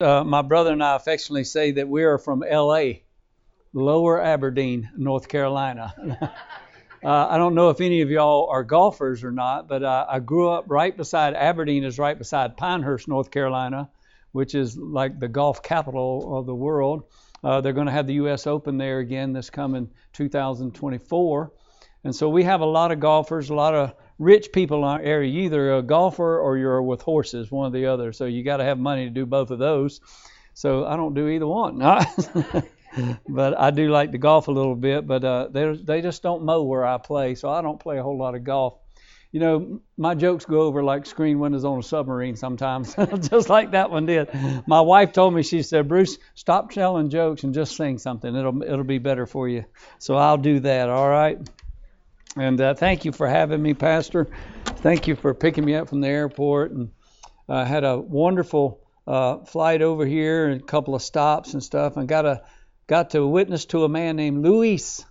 Uh, my brother and I affectionately say that we are from L.A., Lower Aberdeen, North Carolina. uh, I don't know if any of y'all are golfers or not, but uh, I grew up right beside Aberdeen, is right beside Pinehurst, North Carolina, which is like the golf capital of the world. Uh, they're going to have the U.S. Open there again this coming 2024. And so we have a lot of golfers, a lot of rich people in area. You're either a golfer or you're with horses, one or the other. So you got to have money to do both of those. So I don't do either one. but I do like to golf a little bit. But uh, they they just don't mow where I play, so I don't play a whole lot of golf. You know, my jokes go over like screen windows on a submarine sometimes, just like that one did. My wife told me, she said, Bruce, stop telling jokes and just sing something. It'll it'll be better for you. So I'll do that. All right. And uh, thank you for having me, Pastor. Thank you for picking me up from the airport. And I uh, had a wonderful uh, flight over here and a couple of stops and stuff, and got a got to witness to a man named Luis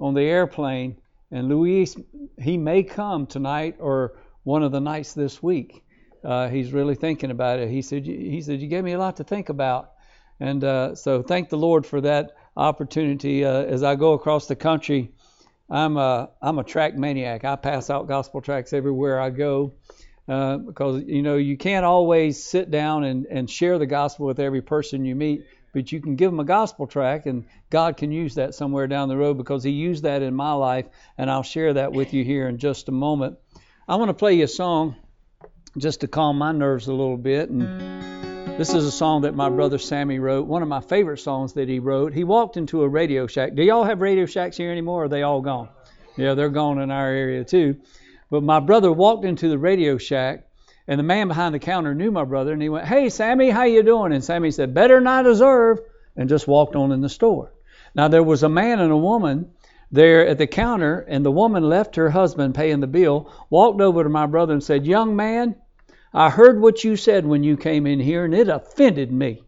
on the airplane. And Luis, he may come tonight or one of the nights this week. Uh, he's really thinking about it. He said, he said, you gave me a lot to think about. And uh, so thank the Lord for that opportunity. Uh, as I go across the country, I'm a I'm a track maniac. I pass out gospel tracts everywhere I go. Uh, because you know you can't always sit down and, and share the gospel with every person you meet, but you can give them a gospel tract, and God can use that somewhere down the road because He used that in my life, and I'll share that with you here in just a moment. I want to play you a song just to calm my nerves a little bit, and this is a song that my brother Sammy wrote, one of my favorite songs that he wrote. He walked into a Radio Shack. Do y'all have Radio Shacks here anymore, or are they all gone? Yeah, they're gone in our area too. But my brother walked into the Radio Shack, and the man behind the counter knew my brother, and he went, "Hey, Sammy, how you doing?" And Sammy said, "Better than I deserve," and just walked on in the store. Now there was a man and a woman there at the counter, and the woman left her husband paying the bill, walked over to my brother and said, "Young man, I heard what you said when you came in here, and it offended me."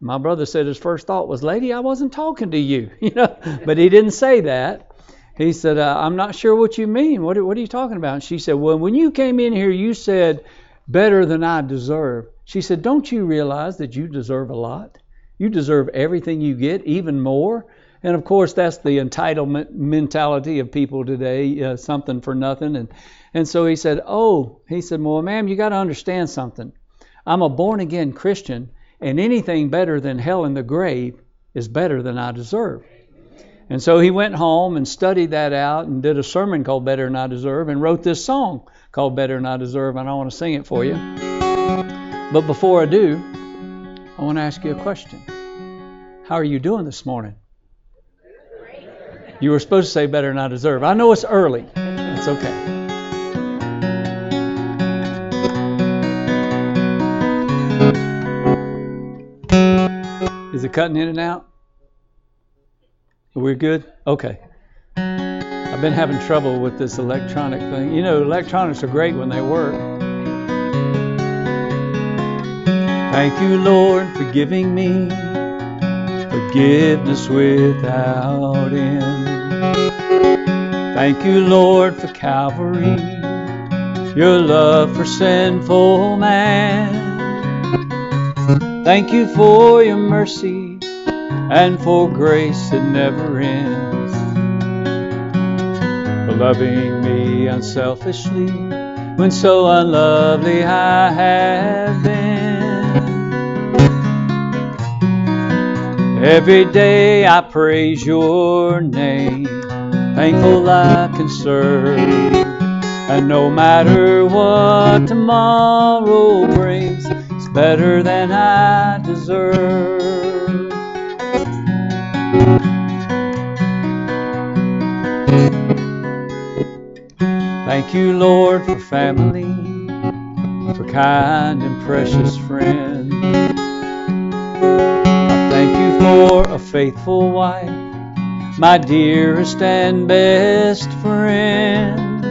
My brother said his first thought was, "Lady, I wasn't talking to you," you know, but he didn't say that. He said, uh, I'm not sure what you mean. What, what are you talking about? And she said, Well, when you came in here, you said, better than I deserve. She said, Don't you realize that you deserve a lot? You deserve everything you get, even more. And of course, that's the entitlement mentality of people today, uh, something for nothing. And, and so he said, Oh, he said, Well, ma'am, you got to understand something. I'm a born again Christian, and anything better than hell in the grave is better than I deserve. And so he went home and studied that out and did a sermon called Better Than I Deserve and wrote this song called Better Than I Deserve, and I want to sing it for you. But before I do, I want to ask you a question. How are you doing this morning? You were supposed to say better than I deserve. I know it's early. It's okay. Is it cutting in and out? We're good? Okay. I've been having trouble with this electronic thing. You know, electronics are great when they work. Thank you, Lord, for giving me forgiveness without end. Thank you, Lord, for Calvary, your love for sinful man. Thank you for your mercy and for grace that never ends. For loving me unselfishly when so unlovely I have been. Every day I praise your name, thankful I can serve. And no matter what tomorrow brings, it's better than I deserve. Thank you, Lord, for family, for kind and precious friends. I thank you for a faithful wife, my dearest and best friend.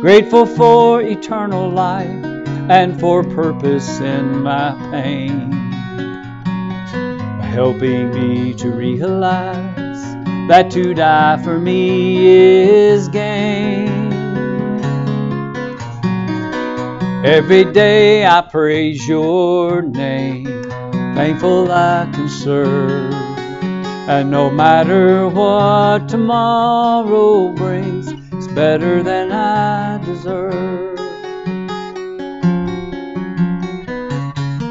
Grateful for eternal life and for purpose in my pain. Helping me to realize that to die for me is gain. Every day I praise your name, thankful I can serve. And no matter what tomorrow brings, it's better than I deserve.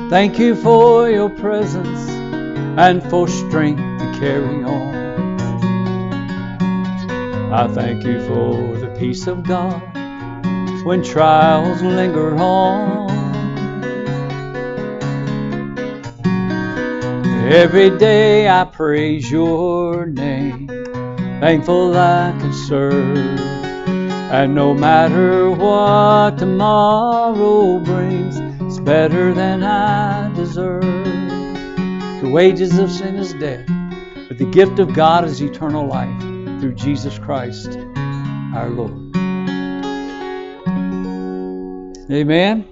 Thank you for your presence and for strength to carry on. I thank you for the peace of God when trials linger on. Every day I praise your name, thankful I can serve. And no matter what tomorrow brings, it's better than I deserve. The wages of sin is death, but the gift of God is eternal life through Jesus Christ our Lord. Amen.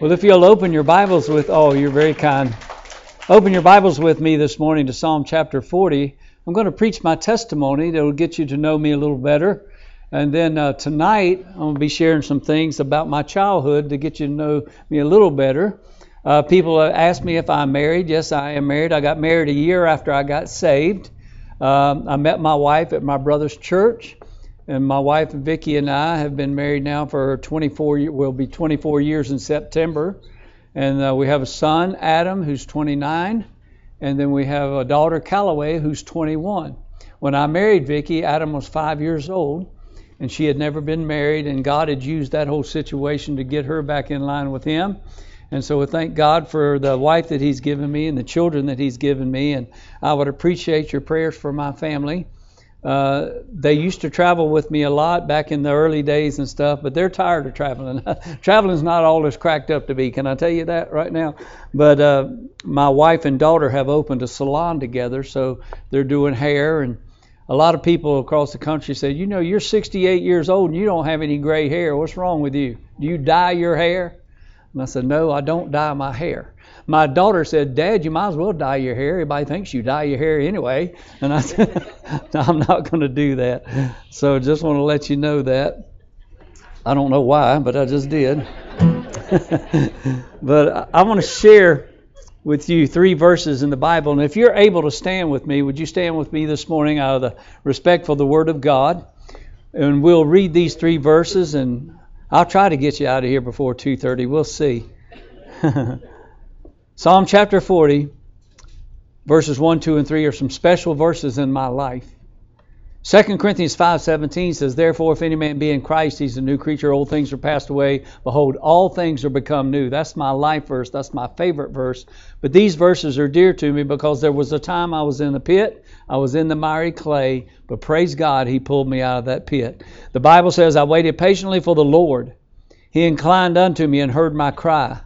Well, if you'll open your Bibles with, oh, you're very kind. Open your Bibles with me this morning to Psalm chapter 40. I'm going to preach my testimony that will get you to know me a little better. And then uh, tonight, I'm going to be sharing some things about my childhood to get you to know me a little better. Uh, people ask me if I'm married. Yes, I am married. I got married a year after I got saved. Um, I met my wife at my brother's church, and my wife Vicki and I have been married now for 24. Will be 24 years in September, and uh, we have a son Adam who's 29, and then we have a daughter Calloway, who's 21. When I married Vicki, Adam was five years old, and she had never been married, and God had used that whole situation to get her back in line with Him. And so we thank God for the wife that He's given me and the children that He's given me. And I would appreciate your prayers for my family. Uh, they used to travel with me a lot back in the early days and stuff, but they're tired of traveling. Traveling's not all it's cracked up to be. Can I tell you that right now? But uh, my wife and daughter have opened a salon together, so they're doing hair and a lot of people across the country say, you know, you're 68 years old and you don't have any gray hair. What's wrong with you? Do you dye your hair? And I said, No, I don't dye my hair. My daughter said, Dad, you might as well dye your hair. Everybody thinks you dye your hair anyway. And I said, I'm not going to do that. So just want to let you know that. I don't know why, but I just did. but I want to share with you three verses in the Bible. And if you're able to stand with me, would you stand with me this morning out of the respect for the Word of God? And we'll read these three verses and I'll try to get you out of here before 2:30. We'll see. Psalm chapter 40 verses 1, 2 and 3 are some special verses in my life. 2 Corinthians 5:17 says, "Therefore if any man be in Christ, he's a new creature; old things are passed away; behold, all things are become new." That's my life verse. That's my favorite verse. But these verses are dear to me because there was a time I was in the pit, I was in the miry clay, but praise God, he pulled me out of that pit. The Bible says, "I waited patiently for the Lord. He inclined unto me and heard my cry.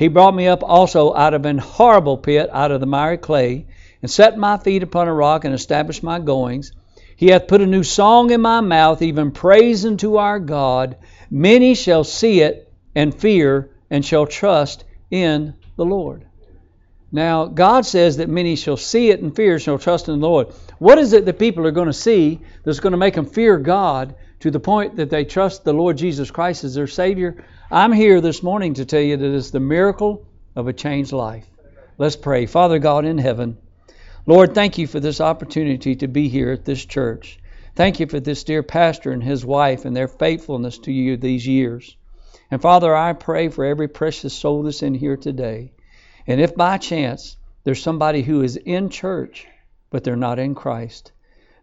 He brought me up also out of an horrible pit, out of the miry clay, and set my feet upon a rock and established my goings." He hath put a new song in my mouth, even praise unto our God. Many shall see it and fear and shall trust in the Lord. Now, God says that many shall see it and fear and shall trust in the Lord. What is it that people are going to see that's going to make them fear God to the point that they trust the Lord Jesus Christ as their Savior? I'm here this morning to tell you that it's the miracle of a changed life. Let's pray. Father God in heaven, Lord, thank you for this opportunity to be here at this church. Thank you for this dear pastor and his wife and their faithfulness to you these years. And Father, I pray for every precious soul that's in here today. And if by chance there's somebody who is in church, but they're not in Christ,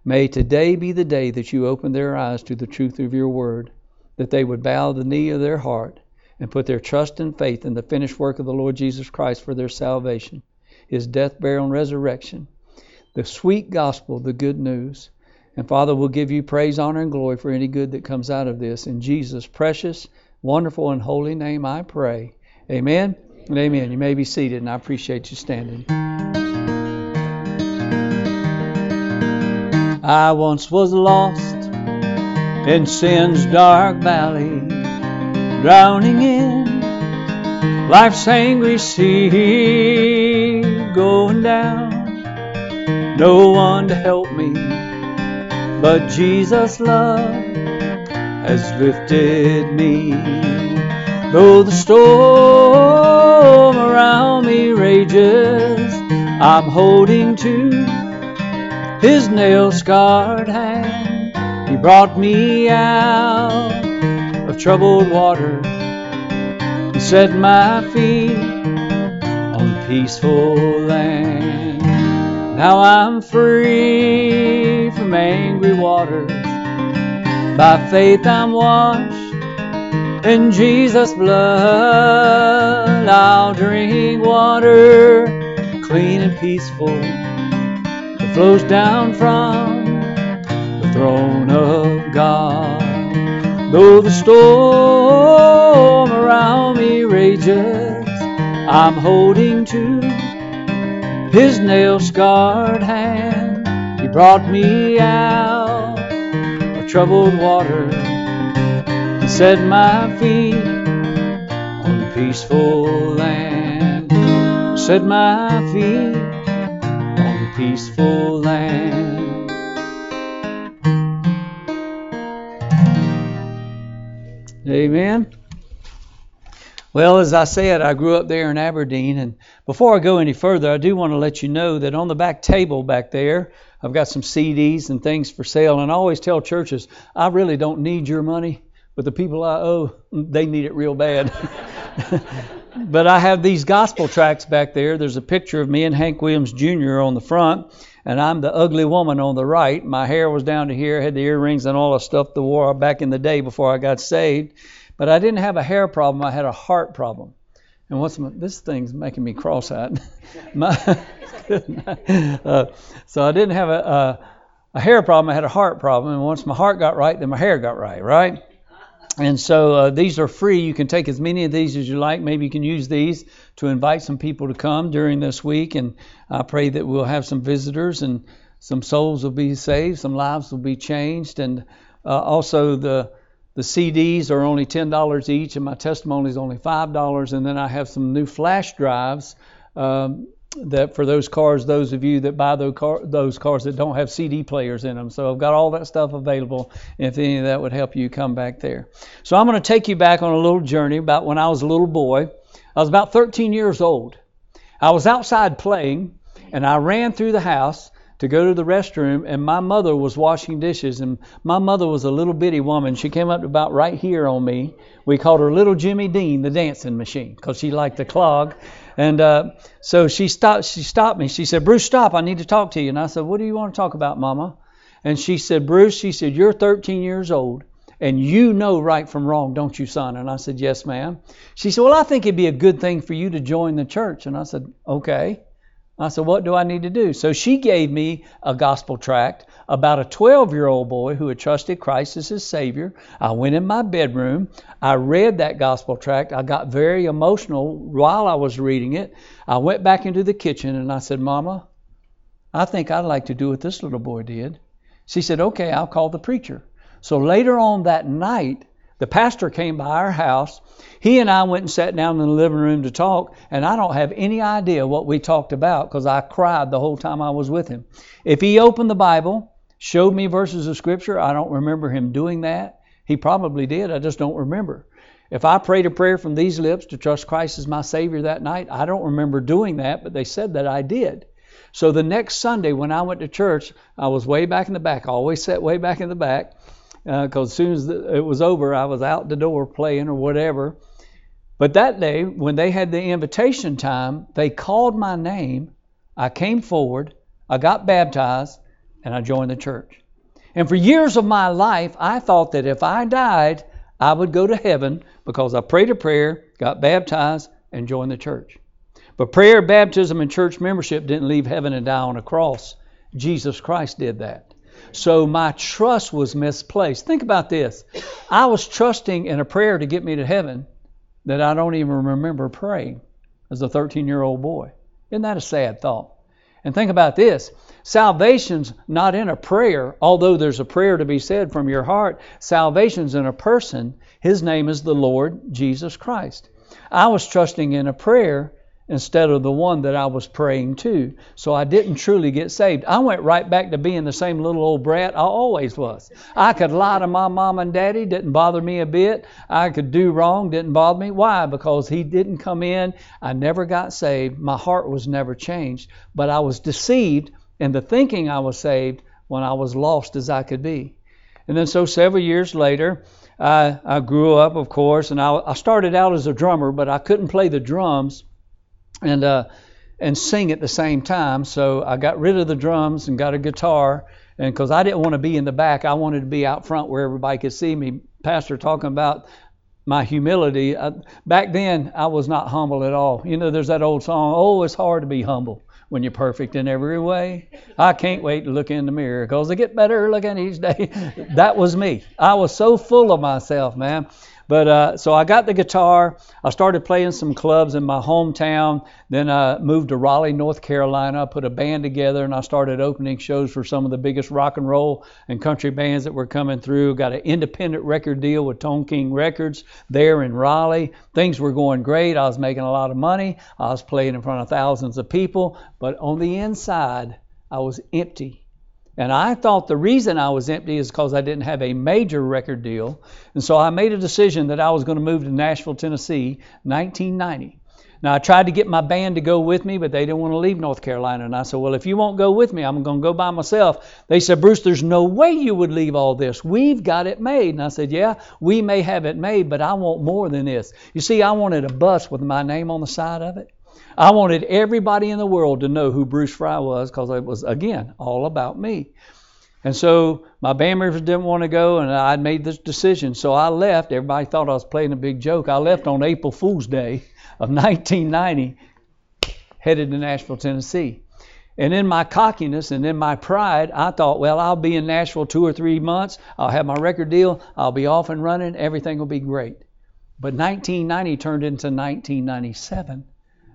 may today be the day that you open their eyes to the truth of your word, that they would bow the knee of their heart and put their trust and faith in the finished work of the Lord Jesus Christ for their salvation his death, burial, and resurrection, the sweet gospel, the good news. And Father, we'll give you praise, honor, and glory for any good that comes out of this. In Jesus' precious, wonderful, and holy name I pray. Amen and amen. You may be seated, and I appreciate you standing. I once was lost in sin's dark valley, drowning in life's angry sea going down. No one to help me, but Jesus' love has lifted me. Though the storm around me rages, I'm holding to his nail scarred hand. Brought me out of troubled water and set my feet on peaceful land. Now I'm free from angry waters. By faith I'm washed in Jesus' blood. I'll drink water clean and peaceful that flows down from throne of God. Though the storm around me rages, I'm holding to his nail scarred hand. He brought me out of troubled water and set my feet on peaceful land. Set my feet on peaceful Amen. Well, as I said, I grew up there in Aberdeen, and before I go any further, I do want to let you know that on the back table back there, I've got some CDs and things for sale, and I always tell churches, I really don't need your money, but the people I owe, they need it real bad. but I have these gospel tracts back there. There's a picture of me and Hank Williams Jr. on the front, and I'm the ugly woman on the right. My hair was down to here, had the earrings and all the stuff that wore back in the day before I got saved. But I didn't have a hair problem, I had a heart problem. And what's my, this thing's making me cross-eyed. uh, so I didn't have a, a, a hair problem, I had a heart problem. And once my heart got right, then my hair got right, right? And so uh, these are free. You can take as many of these as you like. Maybe you can use these to invite some people to come during this week. And I pray that we'll have some visitors and some souls will be saved, some lives will be changed. And uh, also, the, the CDs are only $10 each, and my testimony is only $5. And then I have some new flash drives. Um, that for those cars, those of you that buy those, car, those cars that don't have CD players in them. So I've got all that stuff available. If any of that would help you, come back there. So I'm going to take you back on a little journey about when I was a little boy. I was about 13 years old. I was outside playing, and I ran through the house to go to the restroom, and my mother was washing dishes. And my mother was a little bitty woman. She came up about right here on me. We called her Little Jimmy Dean, the dancing machine, because she liked to clog. And uh, so she stopped. She stopped me. She said, "Bruce, stop! I need to talk to you." And I said, "What do you want to talk about, Mama?" And she said, "Bruce," she said, "You're 13 years old." And you know right from wrong, don't you, son? And I said, Yes, ma'am. She said, Well, I think it'd be a good thing for you to join the church. And I said, Okay. I said, What do I need to do? So she gave me a gospel tract about a 12 year old boy who had trusted Christ as his Savior. I went in my bedroom. I read that gospel tract. I got very emotional while I was reading it. I went back into the kitchen and I said, Mama, I think I'd like to do what this little boy did. She said, Okay, I'll call the preacher. So later on that night, the pastor came by our house. He and I went and sat down in the living room to talk, and I don't have any idea what we talked about because I cried the whole time I was with him. If he opened the Bible, showed me verses of Scripture, I don't remember him doing that. He probably did, I just don't remember. If I prayed a prayer from these lips to trust Christ as my Savior that night, I don't remember doing that, but they said that I did. So the next Sunday when I went to church, I was way back in the back. I always sat way back in the back because uh, as soon as it was over, I was out the door playing or whatever. But that day, when they had the invitation time, they called my name. I came forward, I got baptized, and I joined the church. And for years of my life, I thought that if I died, I would go to heaven because I prayed a prayer, got baptized, and joined the church. But prayer, baptism, and church membership didn't leave heaven and die on a cross. Jesus Christ did that. So my trust was misplaced. Think about this. I was trusting in a prayer to get me to heaven that I don't even remember praying as a 13 year old boy. Isn't that a sad thought? And think about this salvation's not in a prayer, although there's a prayer to be said from your heart. Salvation's in a person. His name is the Lord Jesus Christ. I was trusting in a prayer instead of the one that I was praying to. So I didn't truly get saved. I went right back to being the same little old brat I always was. I could lie to my mom and daddy, didn't bother me a bit. I could do wrong, didn't bother me. Why? Because he didn't come in. I never got saved. My heart was never changed. But I was deceived into thinking I was saved when I was lost as I could be. And then so several years later, I, I grew up, of course, and I, I started out as a drummer, but I couldn't play the drums and uh, and sing at the same time. So I got rid of the drums and got a guitar. And because I didn't want to be in the back, I wanted to be out front where everybody could see me. Pastor talking about my humility. I, back then, I was not humble at all. You know, there's that old song, "Oh, it's hard to be humble." when you're perfect in every way. I can't wait to look in the mirror because I get better looking each day. that was me. I was so full of myself, man. But uh, so I got the guitar. I started playing some clubs in my hometown. Then I moved to Raleigh, North Carolina. I put a band together and I started opening shows for some of the biggest rock and roll and country bands that were coming through. Got an independent record deal with Tone King Records there in Raleigh. Things were going great. I was making a lot of money. I was playing in front of thousands of people. But on the inside, I was empty and I thought the reason I was empty is because I didn't have a major record deal. And so I made a decision that I was going to move to Nashville, Tennessee, 1990. Now, I tried to get my band to go with me, but they didn't want to leave North Carolina. And I said, Well, if you won't go with me, I'm going to go by myself. They said, Bruce, there's no way you would leave all this. We've got it made. And I said, Yeah, we may have it made, but I want more than this. You see, I wanted a bus with my name on the side of it. I wanted everybody in the world to know who Bruce Frye was because it was, again, all about me. And so my band members didn't want to go, and I made this decision. So I left. Everybody thought I was playing a big joke. I left on April Fool's Day of 1990, headed to Nashville, Tennessee. And in my cockiness and in my pride, I thought, well, I'll be in Nashville two or three months. I'll have my record deal. I'll be off and running. Everything will be great. But 1990 turned into 1997.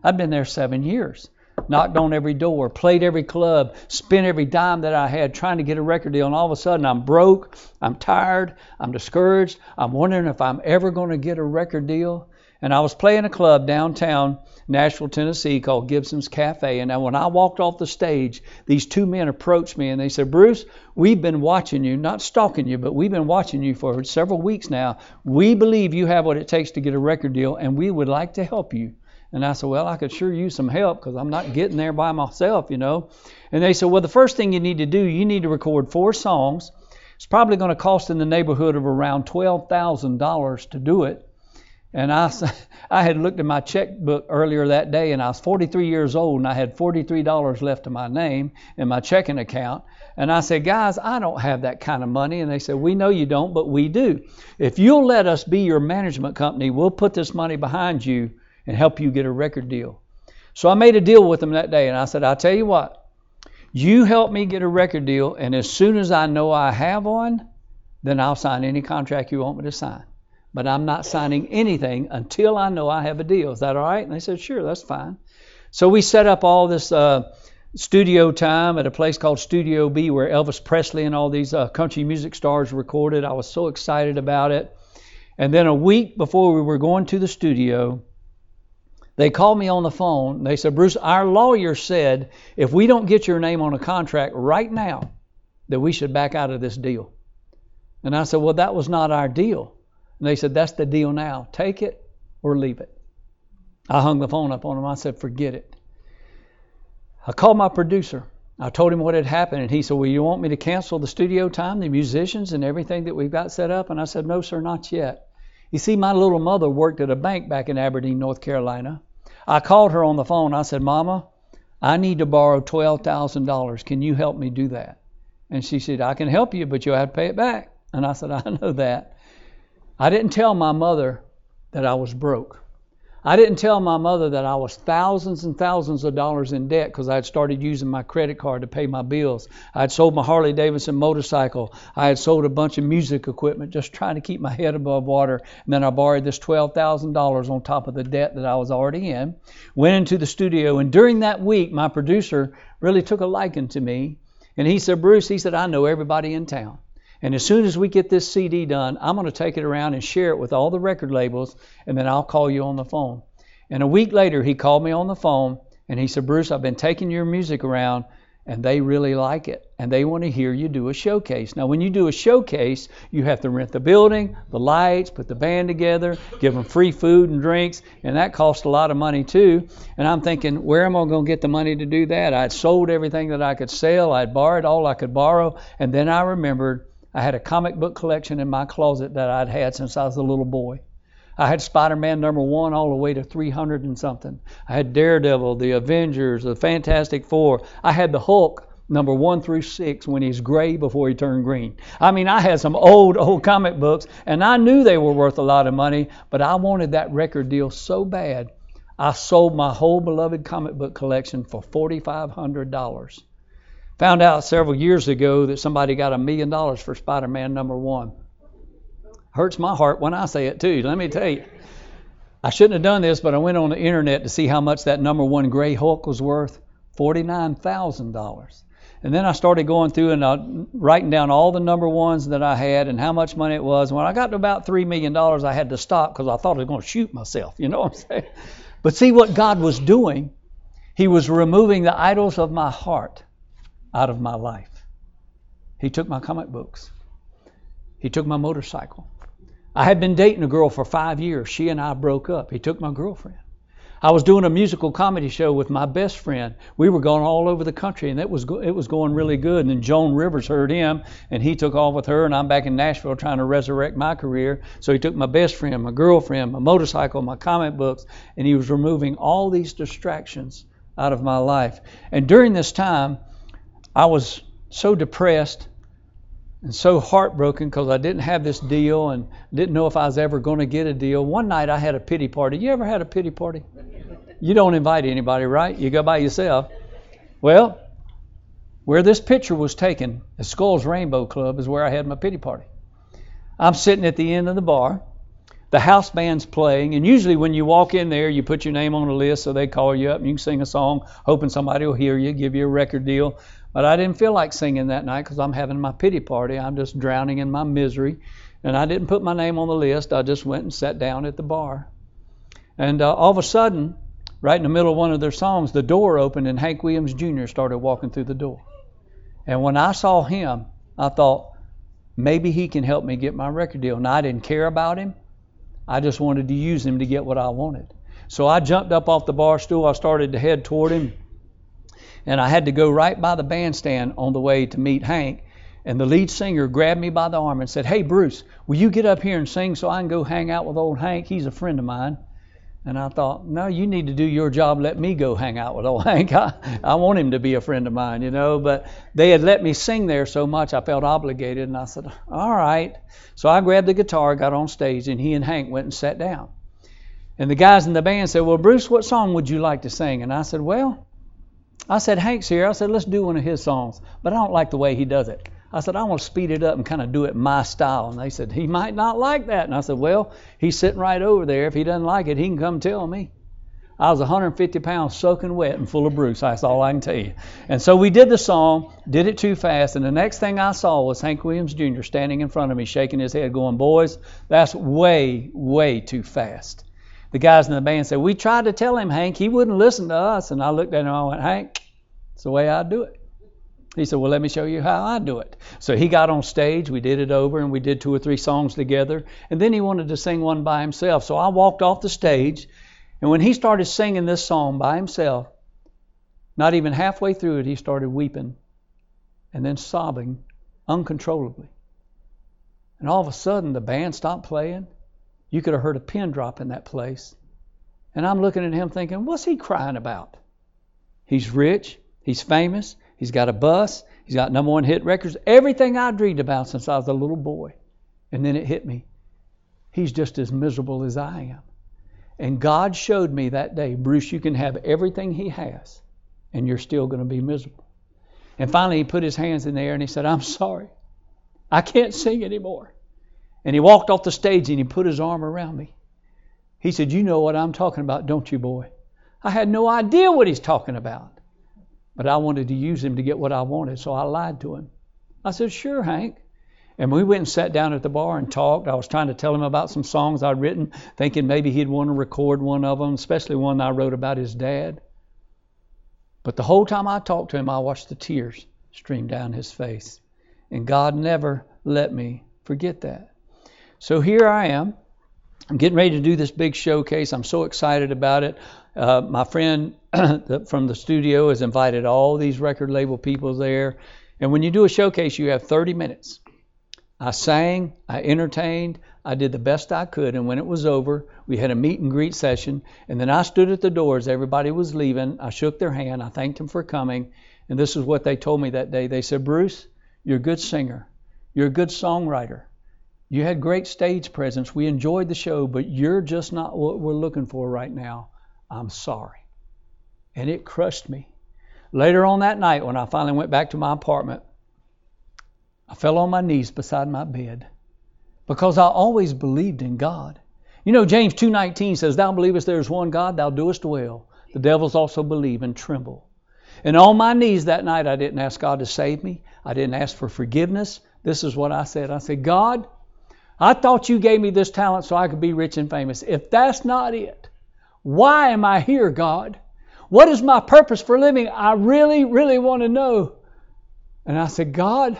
I've been there seven years. Knocked on every door, played every club, spent every dime that I had trying to get a record deal, and all of a sudden I'm broke, I'm tired, I'm discouraged, I'm wondering if I'm ever going to get a record deal. And I was playing a club downtown Nashville, Tennessee called Gibson's Cafe. And when I walked off the stage, these two men approached me and they said, Bruce, we've been watching you, not stalking you, but we've been watching you for several weeks now. We believe you have what it takes to get a record deal, and we would like to help you. And I said, Well, I could sure use some help because I'm not getting there by myself, you know. And they said, Well, the first thing you need to do, you need to record four songs. It's probably going to cost in the neighborhood of around $12,000 to do it. And I, I had looked at my checkbook earlier that day, and I was 43 years old, and I had $43 left to my name in my checking account. And I said, Guys, I don't have that kind of money. And they said, We know you don't, but we do. If you'll let us be your management company, we'll put this money behind you and help you get a record deal. So I made a deal with them that day, and I said, I'll tell you what, you help me get a record deal, and as soon as I know I have one, then I'll sign any contract you want me to sign. But I'm not signing anything until I know I have a deal. Is that all right? And they said, sure, that's fine. So we set up all this uh, studio time at a place called Studio B where Elvis Presley and all these uh, country music stars recorded. I was so excited about it. And then a week before we were going to the studio, they called me on the phone. They said, Bruce, our lawyer said if we don't get your name on a contract right now, that we should back out of this deal. And I said, Well, that was not our deal. And they said, That's the deal now. Take it or leave it. I hung the phone up on them. I said, Forget it. I called my producer. I told him what had happened, and he said, Well, you want me to cancel the studio time, the musicians, and everything that we've got set up? And I said, No, sir, not yet. You see, my little mother worked at a bank back in Aberdeen, North Carolina. I called her on the phone. I said, Mama, I need to borrow $12,000. Can you help me do that? And she said, I can help you, but you'll have to pay it back. And I said, I know that. I didn't tell my mother that I was broke. I didn't tell my mother that I was thousands and thousands of dollars in debt because I had started using my credit card to pay my bills. I had sold my Harley Davidson motorcycle. I had sold a bunch of music equipment just trying to keep my head above water. And then I borrowed this $12,000 on top of the debt that I was already in. Went into the studio, and during that week, my producer really took a liking to me. And he said, Bruce, he said, I know everybody in town. And as soon as we get this CD done, I'm going to take it around and share it with all the record labels, and then I'll call you on the phone. And a week later, he called me on the phone and he said, Bruce, I've been taking your music around and they really like it and they want to hear you do a showcase. Now, when you do a showcase, you have to rent the building, the lights, put the band together, give them free food and drinks, and that costs a lot of money too. And I'm thinking, where am I going to get the money to do that? I'd sold everything that I could sell, I'd borrowed all I could borrow, and then I remembered I had a comic book collection in my closet that I'd had since I was a little boy. I had Spider Man number one all the way to 300 and something. I had Daredevil, the Avengers, the Fantastic Four. I had the Hulk number one through six when he's gray before he turned green. I mean, I had some old, old comic books, and I knew they were worth a lot of money, but I wanted that record deal so bad. I sold my whole beloved comic book collection for $4,500. Found out several years ago that somebody got a million dollars for Spider Man number one. Hurts my heart when I say it too. Let me tell you. I shouldn't have done this, but I went on the internet to see how much that number one gray Hulk was worth. $49,000. And then I started going through and uh, writing down all the number ones that I had and how much money it was. When I got to about $3 million, I had to stop because I thought I was going to shoot myself. You know what I'm saying? But see what God was doing? He was removing the idols of my heart out of my life. He took my comic books, He took my motorcycle, I had been dating a girl for five years. She and I broke up. He took my girlfriend. I was doing a musical comedy show with my best friend. We were going all over the country, and it was go- it was going really good. And then Joan Rivers heard him, and he took off with her. And I'm back in Nashville trying to resurrect my career. So he took my best friend, my girlfriend, my motorcycle, my comic books, and he was removing all these distractions out of my life. And during this time, I was so depressed and so heartbroken because I didn't have this deal and didn't know if I was ever going to get a deal. One night I had a pity party. You ever had a pity party? You don't invite anybody, right? You go by yourself. Well, where this picture was taken, the Skulls Rainbow Club, is where I had my pity party. I'm sitting at the end of the bar. The house band's playing, and usually when you walk in there, you put your name on a list so they call you up and you can sing a song, hoping somebody will hear you, give you a record deal. But I didn't feel like singing that night because I'm having my pity party. I'm just drowning in my misery. And I didn't put my name on the list. I just went and sat down at the bar. And uh, all of a sudden, right in the middle of one of their songs, the door opened and Hank Williams Jr. started walking through the door. And when I saw him, I thought, maybe he can help me get my record deal. And I didn't care about him. I just wanted to use him to get what I wanted. So I jumped up off the bar stool. I started to head toward him and I had to go right by the bandstand on the way to meet Hank. And the lead singer grabbed me by the arm and said, Hey, Bruce, will you get up here and sing so I can go hang out with old Hank? He's a friend of mine. And I thought, no, you need to do your job. Let me go hang out with old Hank. I, I want him to be a friend of mine, you know. But they had let me sing there so much, I felt obligated. And I said, all right. So I grabbed the guitar, got on stage, and he and Hank went and sat down. And the guys in the band said, well, Bruce, what song would you like to sing? And I said, well, I said, Hank's here. I said, let's do one of his songs. But I don't like the way he does it. I said, I want to speed it up and kind of do it my style. And they said, he might not like that. And I said, well, he's sitting right over there. If he doesn't like it, he can come tell me. I was 150 pounds soaking wet and full of bruise. That's all I can tell you. And so we did the song, did it too fast, and the next thing I saw was Hank Williams Jr. standing in front of me, shaking his head, going, Boys, that's way, way too fast the guys in the band said, We tried to tell him, Hank, he wouldn't listen to us. And I looked at him and I went, Hank, it's the way I do it. He said, Well, let me show you how I do it. So he got on stage, we did it over, and we did two or three songs together. And then he wanted to sing one by himself. So I walked off the stage, and when he started singing this song by himself, not even halfway through it, he started weeping and then sobbing uncontrollably. And all of a sudden, the band stopped playing you could have heard a pin drop in that place. And I'm looking at him thinking, what's he crying about? He's rich, he's famous, he's got a bus, he's got number one hit records, everything I dreamed about since I was a little boy. And then it hit me. He's just as miserable as I am. And God showed me that day, Bruce, you can have everything he has, and you're still going to be miserable. And finally, he put his hands in the air and he said, I'm sorry. I can't sing anymore. And he walked off the stage and he put his arm around me. He said, You know what I'm talking about, don't you, boy? I had no idea what he's talking about. But I wanted to use him to get what I wanted, so I lied to him. I said, Sure, Hank. And we went and sat down at the bar and talked. I was trying to tell him about some songs I'd written, thinking maybe he'd want to record one of them, especially one I wrote about his dad. But the whole time I talked to him, I watched the tears stream down his face. And God never let me forget that. So here I am. I'm getting ready to do this big showcase. I'm so excited about it. Uh, my friend from the studio has invited all these record label people there. And when you do a showcase, you have 30 minutes. I sang, I entertained, I did the best I could. And when it was over, we had a meet and greet session. And then I stood at the door as everybody was leaving. I shook their hand, I thanked them for coming. And this is what they told me that day. They said, Bruce, you're a good singer, you're a good songwriter. You had great stage presence. We enjoyed the show, but you're just not what we're looking for right now. I'm sorry. And it crushed me. Later on that night, when I finally went back to my apartment, I fell on my knees beside my bed because I always believed in God. You know, James 2:19 says, "Thou believest there is one God, thou doest well. The devils also believe and tremble." And on my knees that night, I didn't ask God to save me. I didn't ask for forgiveness. This is what I said. I said, God, I thought you gave me this talent so I could be rich and famous. If that's not it, why am I here, God? What is my purpose for living? I really, really want to know. And I said, God,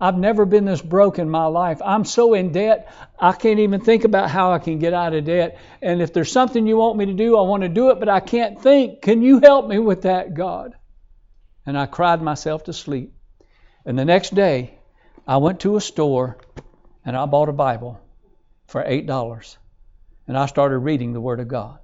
I've never been this broke in my life. I'm so in debt, I can't even think about how I can get out of debt. And if there's something you want me to do, I want to do it, but I can't think. Can you help me with that, God? And I cried myself to sleep. And the next day, I went to a store and I bought a Bible for $8. And I started reading the Word of God.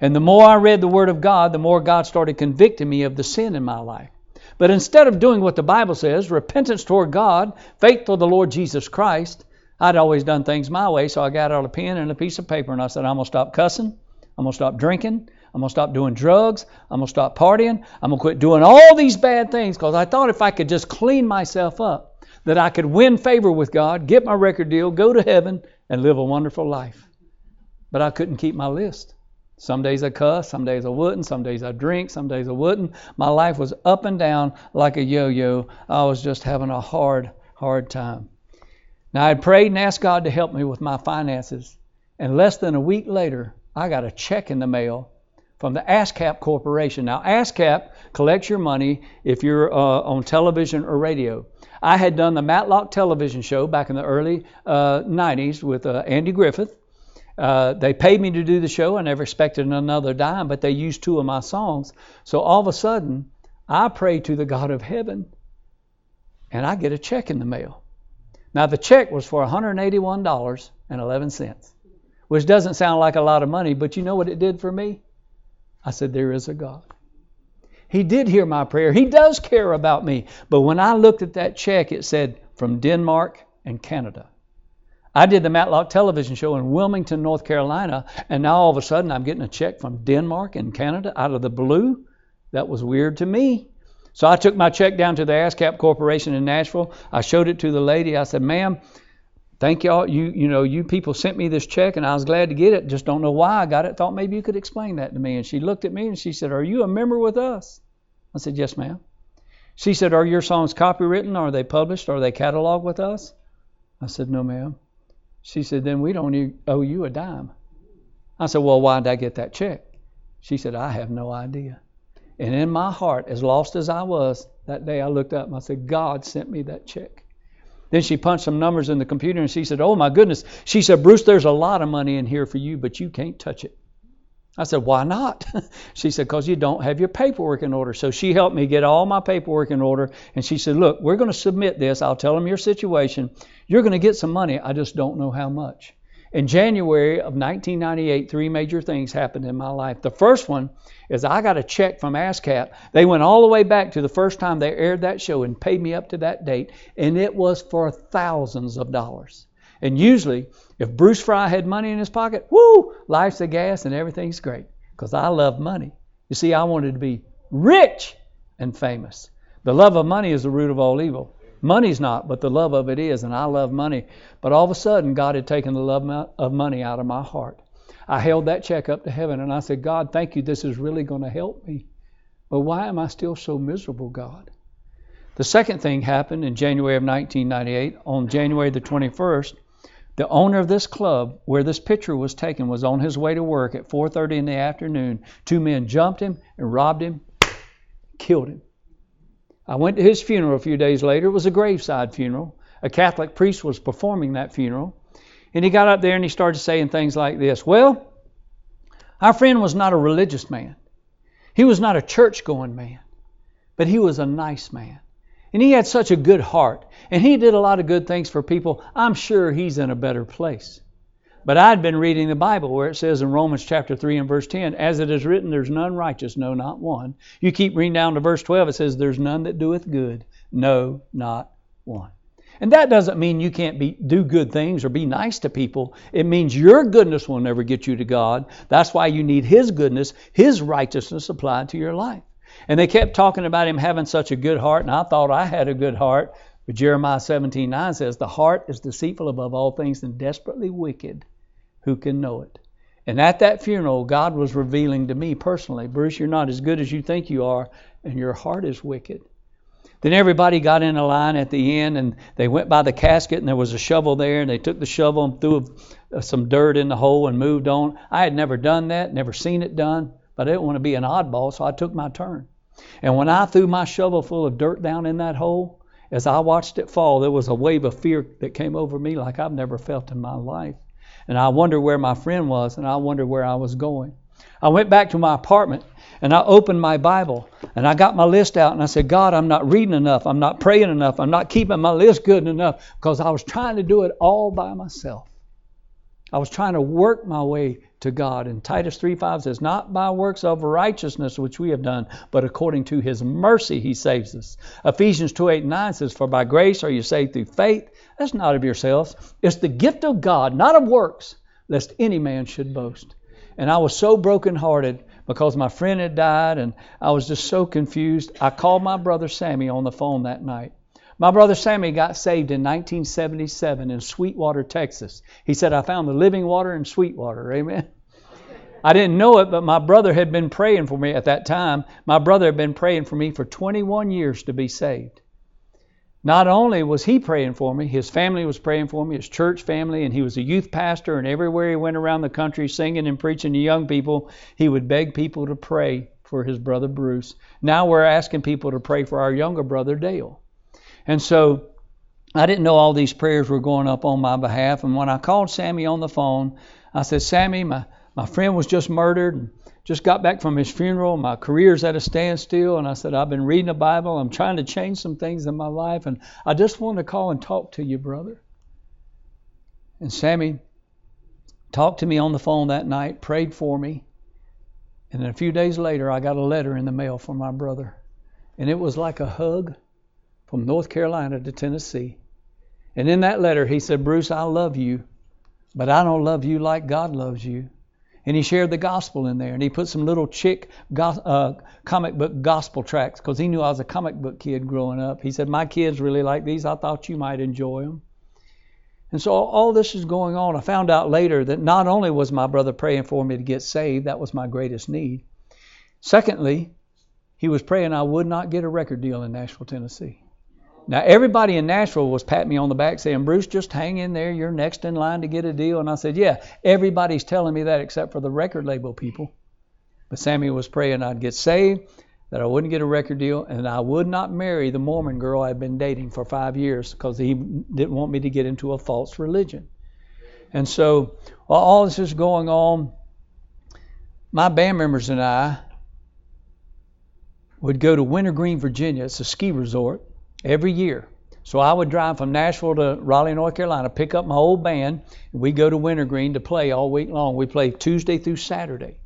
And the more I read the Word of God, the more God started convicting me of the sin in my life. But instead of doing what the Bible says, repentance toward God, faith for the Lord Jesus Christ, I'd always done things my way, so I got out a pen and a piece of paper and I said, I'm going to stop cussing. I'm going to stop drinking. I'm going to stop doing drugs. I'm going to stop partying. I'm going to quit doing all these bad things because I thought if I could just clean myself up, that I could win favor with God, get my record deal, go to heaven, and live a wonderful life. But I couldn't keep my list. Some days I cuss, some days I wouldn't, some days I drink, some days I wouldn't. My life was up and down like a yo yo. I was just having a hard, hard time. Now I had prayed and asked God to help me with my finances, and less than a week later, I got a check in the mail from the ASCAP Corporation. Now, ASCAP collects your money if you're uh, on television or radio. I had done the Matlock television show back in the early uh, 90s with uh, Andy Griffith. Uh, they paid me to do the show. I never expected another dime, but they used two of my songs. So all of a sudden, I pray to the God of heaven, and I get a check in the mail. Now, the check was for $181.11, which doesn't sound like a lot of money, but you know what it did for me? I said, There is a God. He did hear my prayer. He does care about me. But when I looked at that check, it said from Denmark and Canada. I did the Matlock television show in Wilmington, North Carolina, and now all of a sudden I'm getting a check from Denmark and Canada out of the blue. That was weird to me. So I took my check down to the ASCAP Corporation in Nashville. I showed it to the lady. I said, "Ma'am, thank y'all. You you know you people sent me this check, and I was glad to get it. Just don't know why I got it. Thought maybe you could explain that to me." And she looked at me and she said, "Are you a member with us?" I said, "Yes, ma'am." She said, "Are your songs copywritten? Are they published? Are they cataloged with us?" I said, "No, ma'am." She said, Then we don't owe you a dime. I said, Well, why did I get that check? She said, I have no idea. And in my heart, as lost as I was, that day I looked up and I said, God sent me that check. Then she punched some numbers in the computer and she said, Oh my goodness. She said, Bruce, there's a lot of money in here for you, but you can't touch it. I said, Why not? she said, Because you don't have your paperwork in order. So she helped me get all my paperwork in order. And she said, Look, we're going to submit this. I'll tell them your situation. You're going to get some money. I just don't know how much. In January of 1998, three major things happened in my life. The first one is I got a check from ASCAP. They went all the way back to the first time they aired that show and paid me up to that date, and it was for thousands of dollars. And usually, if Bruce Frye had money in his pocket, whoo, life's a gas and everything's great. Because I love money. You see, I wanted to be rich and famous. The love of money is the root of all evil. Money's not, but the love of it is, and I love money. But all of a sudden, God had taken the love of money out of my heart. I held that check up to heaven and I said, God, thank you. This is really going to help me. But why am I still so miserable, God? The second thing happened in January of 1998. On January the 21st, the owner of this club where this picture was taken was on his way to work at 4:30 in the afternoon. Two men jumped him and robbed him, killed him. I went to his funeral a few days later. It was a graveside funeral. A Catholic priest was performing that funeral. And he got up there and he started saying things like this Well, our friend was not a religious man, he was not a church going man, but he was a nice man. And he had such a good heart. And he did a lot of good things for people. I'm sure he's in a better place. But I'd been reading the Bible where it says in Romans chapter 3 and verse 10, As it is written, there's none righteous, no, not one. You keep reading down to verse 12, it says, There's none that doeth good, no, not one. And that doesn't mean you can't be, do good things or be nice to people. It means your goodness will never get you to God. That's why you need His goodness, His righteousness applied to your life. And they kept talking about him having such a good heart, and I thought I had a good heart. But Jeremiah 17 9 says, The heart is deceitful above all things and desperately wicked. Who can know it? And at that funeral, God was revealing to me personally, Bruce, you're not as good as you think you are, and your heart is wicked. Then everybody got in a line at the end and they went by the casket and there was a shovel there and they took the shovel and threw uh, some dirt in the hole and moved on. I had never done that, never seen it done, but I didn't want to be an oddball, so I took my turn. And when I threw my shovel full of dirt down in that hole, as I watched it fall, there was a wave of fear that came over me like I've never felt in my life. And I wondered where my friend was and I wondered where I was going. I went back to my apartment and I opened my Bible and I got my list out and I said, God, I'm not reading enough. I'm not praying enough. I'm not keeping my list good enough because I was trying to do it all by myself. I was trying to work my way to God. And Titus 3:5 says, Not by works of righteousness which we have done, but according to his mercy he saves us. Ephesians 2 8 9 says, For by grace are you saved through faith. That's not of yourselves. It's the gift of God, not of works, lest any man should boast. And I was so brokenhearted because my friend had died and I was just so confused. I called my brother Sammy on the phone that night. My brother Sammy got saved in 1977 in Sweetwater, Texas. He said, I found the living water in Sweetwater. Amen. I didn't know it, but my brother had been praying for me at that time. My brother had been praying for me for 21 years to be saved. Not only was he praying for me, his family was praying for me, his church family, and he was a youth pastor, and everywhere he went around the country singing and preaching to young people, he would beg people to pray for his brother Bruce. Now we're asking people to pray for our younger brother Dale. And so I didn't know all these prayers were going up on my behalf. And when I called Sammy on the phone, I said, Sammy, my, my friend was just murdered and just got back from his funeral. My career's at a standstill. And I said, I've been reading the Bible. I'm trying to change some things in my life. And I just wanted to call and talk to you, brother. And Sammy talked to me on the phone that night, prayed for me. And then a few days later, I got a letter in the mail from my brother. And it was like a hug from North Carolina to Tennessee. And in that letter, he said, Bruce, I love you, but I don't love you like God loves you. And he shared the gospel in there, and he put some little chick go- uh, comic book gospel tracts because he knew I was a comic book kid growing up. He said, My kids really like these. I thought you might enjoy them. And so all this is going on. I found out later that not only was my brother praying for me to get saved, that was my greatest need. Secondly, he was praying I would not get a record deal in Nashville, Tennessee. Now, everybody in Nashville was patting me on the back saying, Bruce, just hang in there. You're next in line to get a deal. And I said, Yeah, everybody's telling me that except for the record label people. But Sammy was praying I'd get saved, that I wouldn't get a record deal, and I would not marry the Mormon girl I'd been dating for five years because he didn't want me to get into a false religion. And so, while all this is going on, my band members and I would go to Wintergreen, Virginia. It's a ski resort every year. So I would drive from Nashville to Raleigh, North Carolina, pick up my old band, and we go to Wintergreen to play all week long. We play Tuesday through Saturday.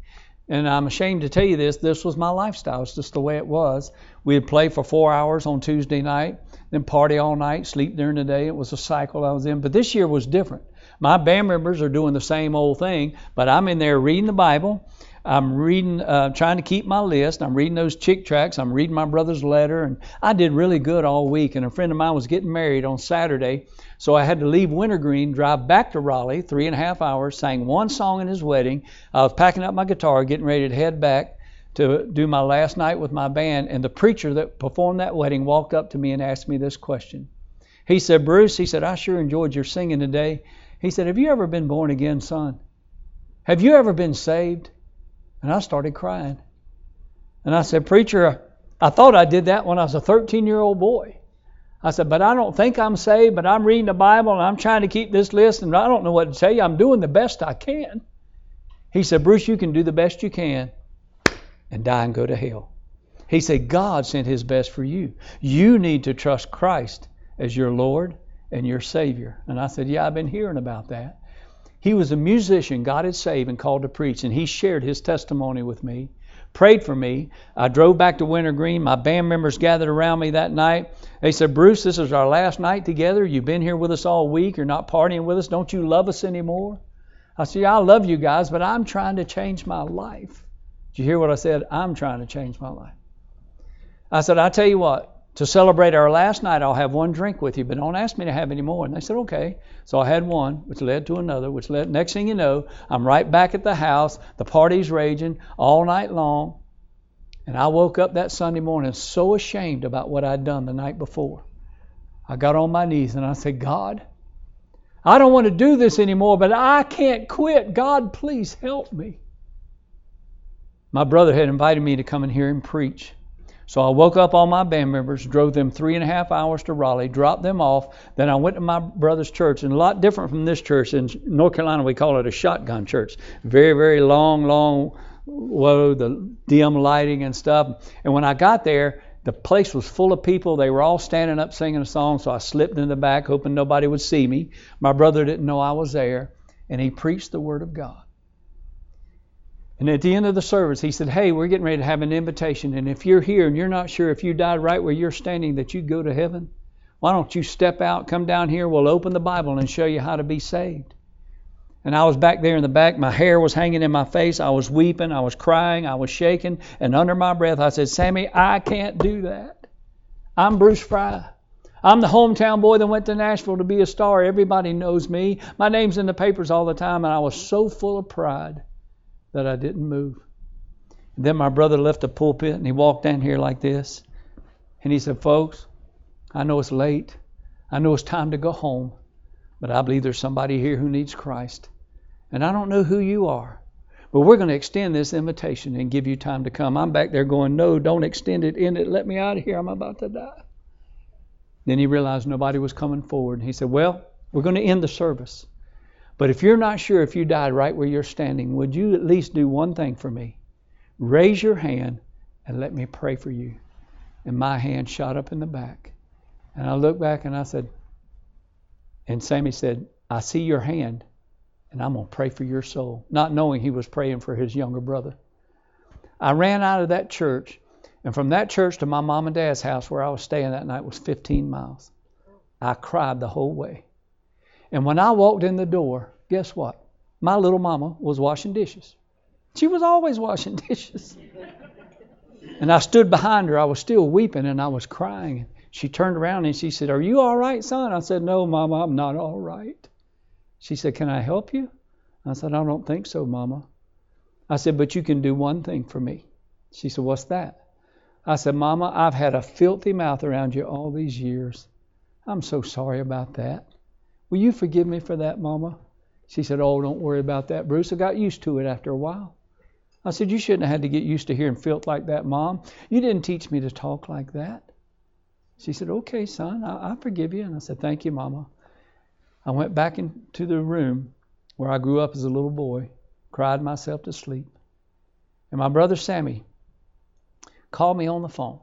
And I'm ashamed to tell you this, this was my lifestyle. It's just the way it was. We'd play for four hours on Tuesday night, then party all night, sleep during the day. It was a cycle I was in. But this year was different. My band members are doing the same old thing, but I'm in there reading the Bible. I'm reading, uh, trying to keep my list. I'm reading those Chick tracts. I'm reading my brother's letter, and I did really good all week. And a friend of mine was getting married on Saturday, so I had to leave Wintergreen, drive back to Raleigh, three and a half hours, sang one song in his wedding. I was packing up my guitar, getting ready to head back to do my last night with my band, and the preacher that performed that wedding walked up to me and asked me this question. He said, Bruce, he said, I sure enjoyed your singing today. He said, Have you ever been born again, son? Have you ever been saved? And I started crying. And I said, Preacher, I thought I did that when I was a 13 year old boy. I said, But I don't think I'm saved, but I'm reading the Bible and I'm trying to keep this list and I don't know what to tell you. I'm doing the best I can. He said, Bruce, you can do the best you can and die and go to hell. He said, God sent his best for you. You need to trust Christ as your Lord and your Savior. And I said, Yeah, I've been hearing about that. He was a musician God had saved and called to preach, and he shared his testimony with me, prayed for me. I drove back to Wintergreen. My band members gathered around me that night. They said, Bruce, this is our last night together. You've been here with us all week. You're not partying with us. Don't you love us anymore? I said, I love you guys, but I'm trying to change my life. Did you hear what I said? I'm trying to change my life. I said, I tell you what, to celebrate our last night, I'll have one drink with you, but don't ask me to have any more. And they said, okay. So I had one, which led to another, which led, next thing you know, I'm right back at the house. The party's raging all night long. And I woke up that Sunday morning so ashamed about what I'd done the night before. I got on my knees and I said, God, I don't want to do this anymore, but I can't quit. God, please help me. My brother had invited me to come and hear him preach. So I woke up all my band members, drove them three and a half hours to Raleigh, dropped them off. Then I went to my brother's church, and a lot different from this church. In North Carolina, we call it a shotgun church. Very, very long, long, whoa, the dim lighting and stuff. And when I got there, the place was full of people. They were all standing up singing a song, so I slipped in the back, hoping nobody would see me. My brother didn't know I was there, and he preached the Word of God. And at the end of the service, he said, Hey, we're getting ready to have an invitation. And if you're here and you're not sure if you died right where you're standing that you go to heaven, why don't you step out, come down here, we'll open the Bible and show you how to be saved. And I was back there in the back. My hair was hanging in my face. I was weeping. I was crying. I was shaking. And under my breath, I said, Sammy, I can't do that. I'm Bruce Frye. I'm the hometown boy that went to Nashville to be a star. Everybody knows me. My name's in the papers all the time. And I was so full of pride that I didn't move. And then my brother left the pulpit and he walked down here like this. And he said, Folks, I know it's late. I know it's time to go home. But I believe there's somebody here who needs Christ. And I don't know who you are. But we're going to extend this invitation and give you time to come. I'm back there going, No, don't extend it. End it. Let me out of here. I'm about to die. Then he realized nobody was coming forward. And he said, Well, we're going to end the service. But if you're not sure if you died right where you're standing, would you at least do one thing for me? Raise your hand and let me pray for you. And my hand shot up in the back. And I looked back and I said, and Sammy said, I see your hand and I'm going to pray for your soul, not knowing he was praying for his younger brother. I ran out of that church, and from that church to my mom and dad's house where I was staying that night was 15 miles. I cried the whole way. And when I walked in the door, guess what? My little mama was washing dishes. She was always washing dishes. And I stood behind her. I was still weeping and I was crying. She turned around and she said, Are you all right, son? I said, No, Mama, I'm not all right. She said, Can I help you? I said, I don't think so, Mama. I said, But you can do one thing for me. She said, What's that? I said, Mama, I've had a filthy mouth around you all these years. I'm so sorry about that. Will you forgive me for that, Mama? She said, Oh, don't worry about that, Bruce. I got used to it after a while. I said, You shouldn't have had to get used to hearing filth like that, Mom. You didn't teach me to talk like that. She said, Okay, son, I, I forgive you. And I said, Thank you, Mama. I went back into the room where I grew up as a little boy, cried myself to sleep. And my brother Sammy called me on the phone.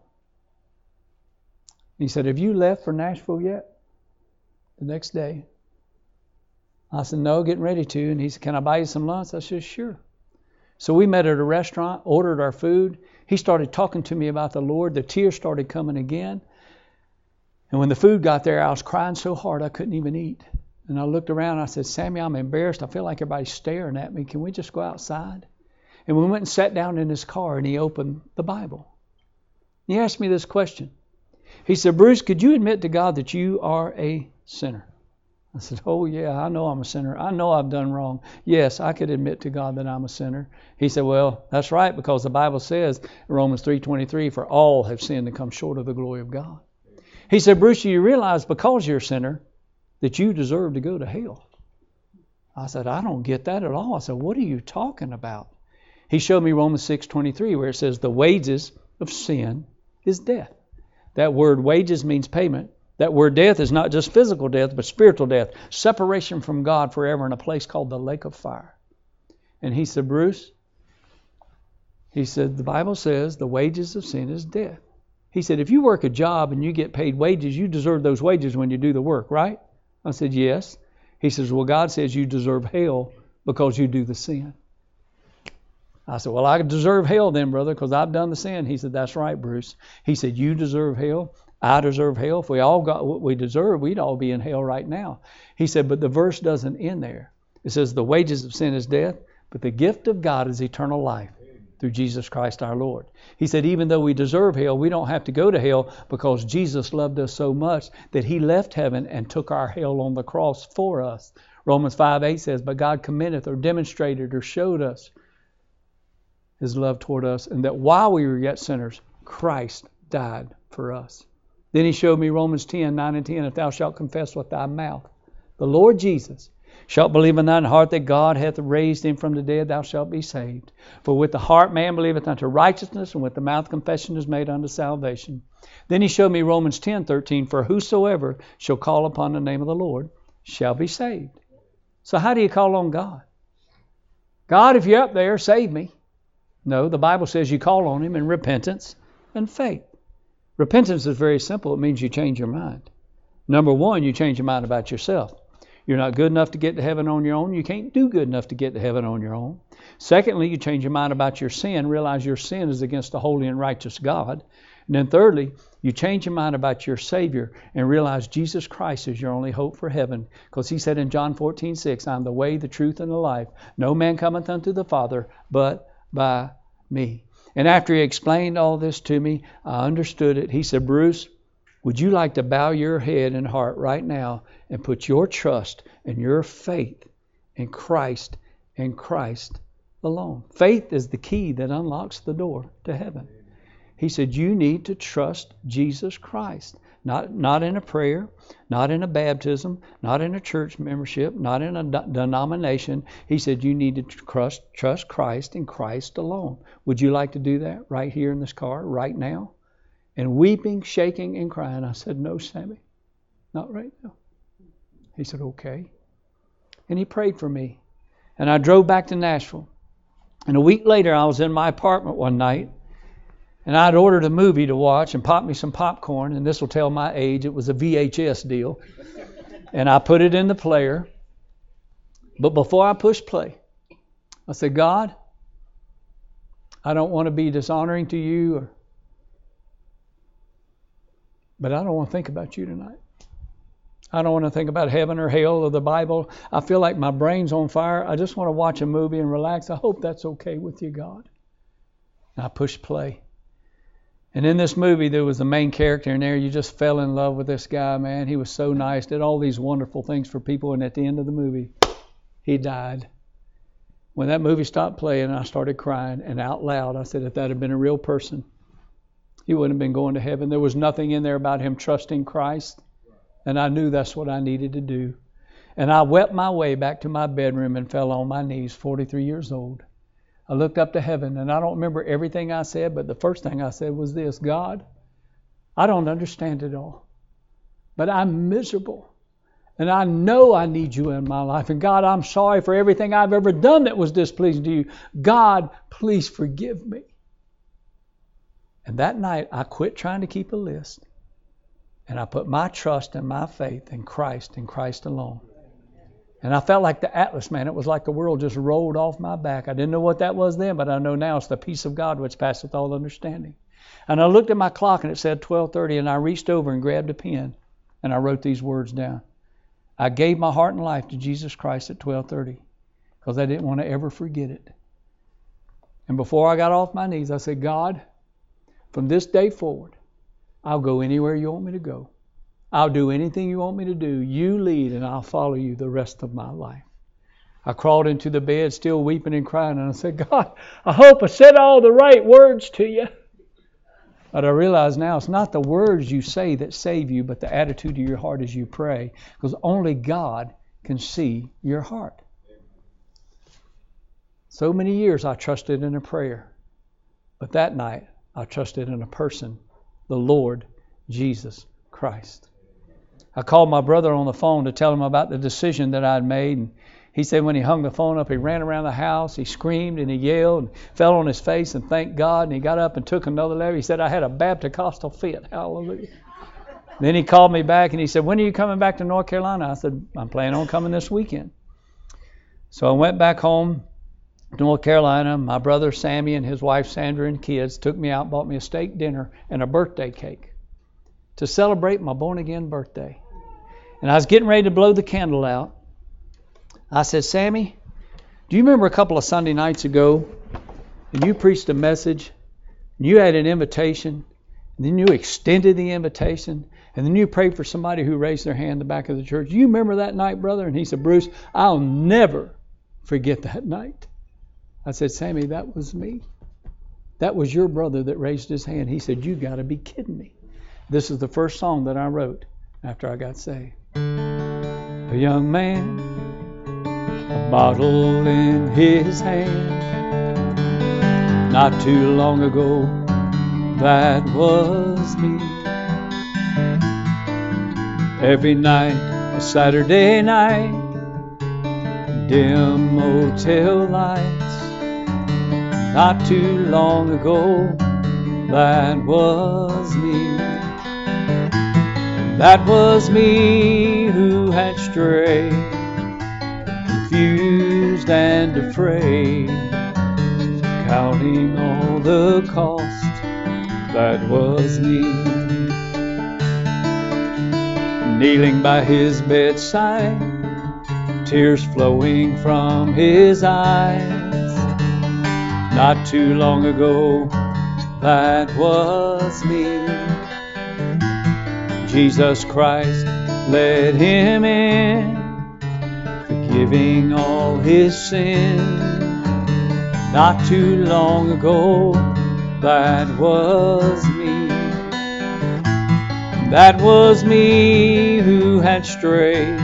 He said, Have you left for Nashville yet? The next day. I said, No, getting ready to. And he said, Can I buy you some lunch? I said, Sure. So we met at a restaurant, ordered our food. He started talking to me about the Lord. The tears started coming again. And when the food got there, I was crying so hard I couldn't even eat. And I looked around and I said, Sammy, I'm embarrassed. I feel like everybody's staring at me. Can we just go outside? And we went and sat down in his car and he opened the Bible. He asked me this question. He said, Bruce, could you admit to God that you are a sinner? I said, Oh, yeah, I know I'm a sinner. I know I've done wrong. Yes, I could admit to God that I'm a sinner. He said, Well, that's right, because the Bible says Romans 3.23, for all have sinned and come short of the glory of God. He said, Bruce, you realize because you're a sinner that you deserve to go to hell. I said, I don't get that at all. I said, What are you talking about? He showed me Romans 6.23 where it says, The wages of sin is death. That word wages means payment. That word death is not just physical death, but spiritual death, separation from God forever in a place called the lake of fire. And he said, Bruce, he said, the Bible says the wages of sin is death. He said, if you work a job and you get paid wages, you deserve those wages when you do the work, right? I said, yes. He says, well, God says you deserve hell because you do the sin. I said, well, I deserve hell then, brother, because I've done the sin. He said, that's right, Bruce. He said, you deserve hell I deserve hell. If we all got what we deserve, we'd all be in hell right now. He said, but the verse doesn't end there. It says, the wages of sin is death, but the gift of God is eternal life through Jesus Christ our Lord. He said, even though we deserve hell, we don't have to go to hell because Jesus loved us so much that he left heaven and took our hell on the cross for us. Romans 5 8 says, But God committeth or demonstrated or showed us his love toward us, and that while we were yet sinners, Christ died for us. Then he showed me Romans 10, 9 and 10. If thou shalt confess with thy mouth the Lord Jesus, shalt believe in thine heart that God hath raised him from the dead, thou shalt be saved. For with the heart man believeth unto righteousness, and with the mouth confession is made unto salvation. Then he showed me Romans 10, 13. For whosoever shall call upon the name of the Lord shall be saved. So how do you call on God? God, if you're up there, save me. No, the Bible says you call on him in repentance and faith. Repentance is very simple. It means you change your mind. Number one, you change your mind about yourself. You're not good enough to get to heaven on your own. You can't do good enough to get to heaven on your own. Secondly, you change your mind about your sin, realize your sin is against a holy and righteous God. And then thirdly, you change your mind about your Savior and realize Jesus Christ is your only hope for heaven. Because he said in John 14, 6, I'm the way, the truth, and the life. No man cometh unto the Father but by me. And after he explained all this to me, I understood it. He said, Bruce, would you like to bow your head and heart right now and put your trust and your faith in Christ and Christ alone? Faith is the key that unlocks the door to heaven. He said, You need to trust Jesus Christ. Not, not in a prayer, not in a baptism, not in a church membership, not in a denomination. He said you need to trust, trust Christ and Christ alone. Would you like to do that right here in this car, right now? And weeping, shaking, and crying, I said, No, Sammy, not right now. He said, Okay. And he prayed for me. And I drove back to Nashville. And a week later, I was in my apartment one night and I'd ordered a movie to watch and popped me some popcorn, and this will tell my age. It was a VHS deal. And I put it in the player. But before I pushed play, I said, God, I don't want to be dishonoring to you, or, but I don't want to think about you tonight. I don't want to think about heaven or hell or the Bible. I feel like my brain's on fire. I just want to watch a movie and relax. I hope that's okay with you, God. And I pushed play. And in this movie, there was the main character in there. You just fell in love with this guy, man. He was so nice, did all these wonderful things for people. And at the end of the movie, he died. When that movie stopped playing, I started crying. And out loud, I said, if that had been a real person, he wouldn't have been going to heaven. There was nothing in there about him trusting Christ. And I knew that's what I needed to do. And I wept my way back to my bedroom and fell on my knees, 43 years old. I looked up to heaven, and I don't remember everything I said, but the first thing I said was this God, I don't understand it all, but I'm miserable. And I know I need you in my life. And God, I'm sorry for everything I've ever done that was displeasing to you. God, please forgive me. And that night, I quit trying to keep a list. And I put my trust and my faith in Christ and Christ alone. And I felt like the Atlas man. It was like the world just rolled off my back. I didn't know what that was then, but I know now it's the peace of God which passeth all understanding. And I looked at my clock and it said 12:30, and I reached over and grabbed a pen and I wrote these words down. I gave my heart and life to Jesus Christ at 12:30 because I didn't want to ever forget it. And before I got off my knees, I said, God, from this day forward, I'll go anywhere you want me to go. I'll do anything you want me to do. You lead, and I'll follow you the rest of my life. I crawled into the bed, still weeping and crying, and I said, God, I hope I said all the right words to you. But I realize now it's not the words you say that save you, but the attitude of your heart as you pray, because only God can see your heart. So many years I trusted in a prayer, but that night I trusted in a person, the Lord Jesus Christ. I called my brother on the phone to tell him about the decision that I'd made, and he said when he hung the phone up, he ran around the house, he screamed and he yelled, and fell on his face and thanked God, and he got up and took another letter. He said, I had a Baptist fit. Hallelujah. Then he called me back and he said, When are you coming back to North Carolina? I said, I'm planning on coming this weekend. So I went back home to North Carolina. My brother Sammy and his wife Sandra and kids took me out, bought me a steak dinner and a birthday cake to celebrate my born again birthday. And I was getting ready to blow the candle out. I said, Sammy, do you remember a couple of Sunday nights ago and you preached a message, and you had an invitation, and then you extended the invitation, and then you prayed for somebody who raised their hand in the back of the church. Do you remember that night, brother? And he said, Bruce, I'll never forget that night. I said, Sammy, that was me. That was your brother that raised his hand. He said, You got to be kidding me. This is the first song that I wrote after I got saved. A young man a bottle in his hand. Not too long ago, that was me. Every night, a Saturday night, dim motel lights. Not too long ago, that was me. That was me who had strayed confused and afraid, counting all the cost that was me. Kneeling by his bedside, tears flowing from his eyes. Not too long ago, that was me. Jesus Christ led him in forgiving all his sin. Not too long ago, that was me. That was me who had strayed,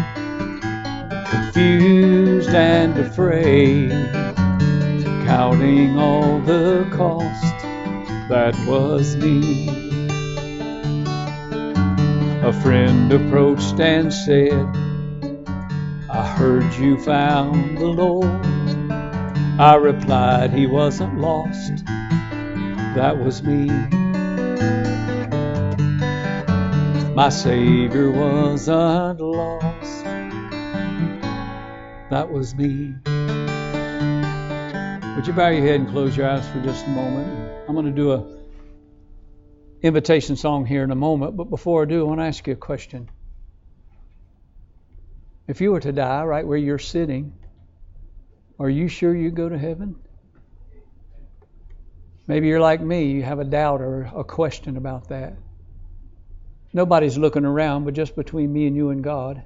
confused and afraid, counting all the cost. That was me. A friend approached and said, I heard you found the Lord. I replied, He wasn't lost. That was me. My Savior wasn't lost. That was me. Would you bow your head and close your eyes for just a moment? I'm going to do a invitation song here in a moment, but before I do, I want to ask you a question. If you were to die right where you're sitting, are you sure you'd go to heaven? Maybe you're like me, you have a doubt or a question about that. Nobody's looking around, but just between me and you and God.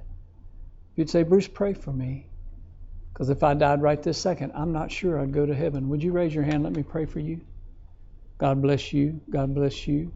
You'd say, Bruce, pray for me. Because if I died right this second, I'm not sure I'd go to heaven. Would you raise your hand? Let me pray for you. God bless you. God bless you.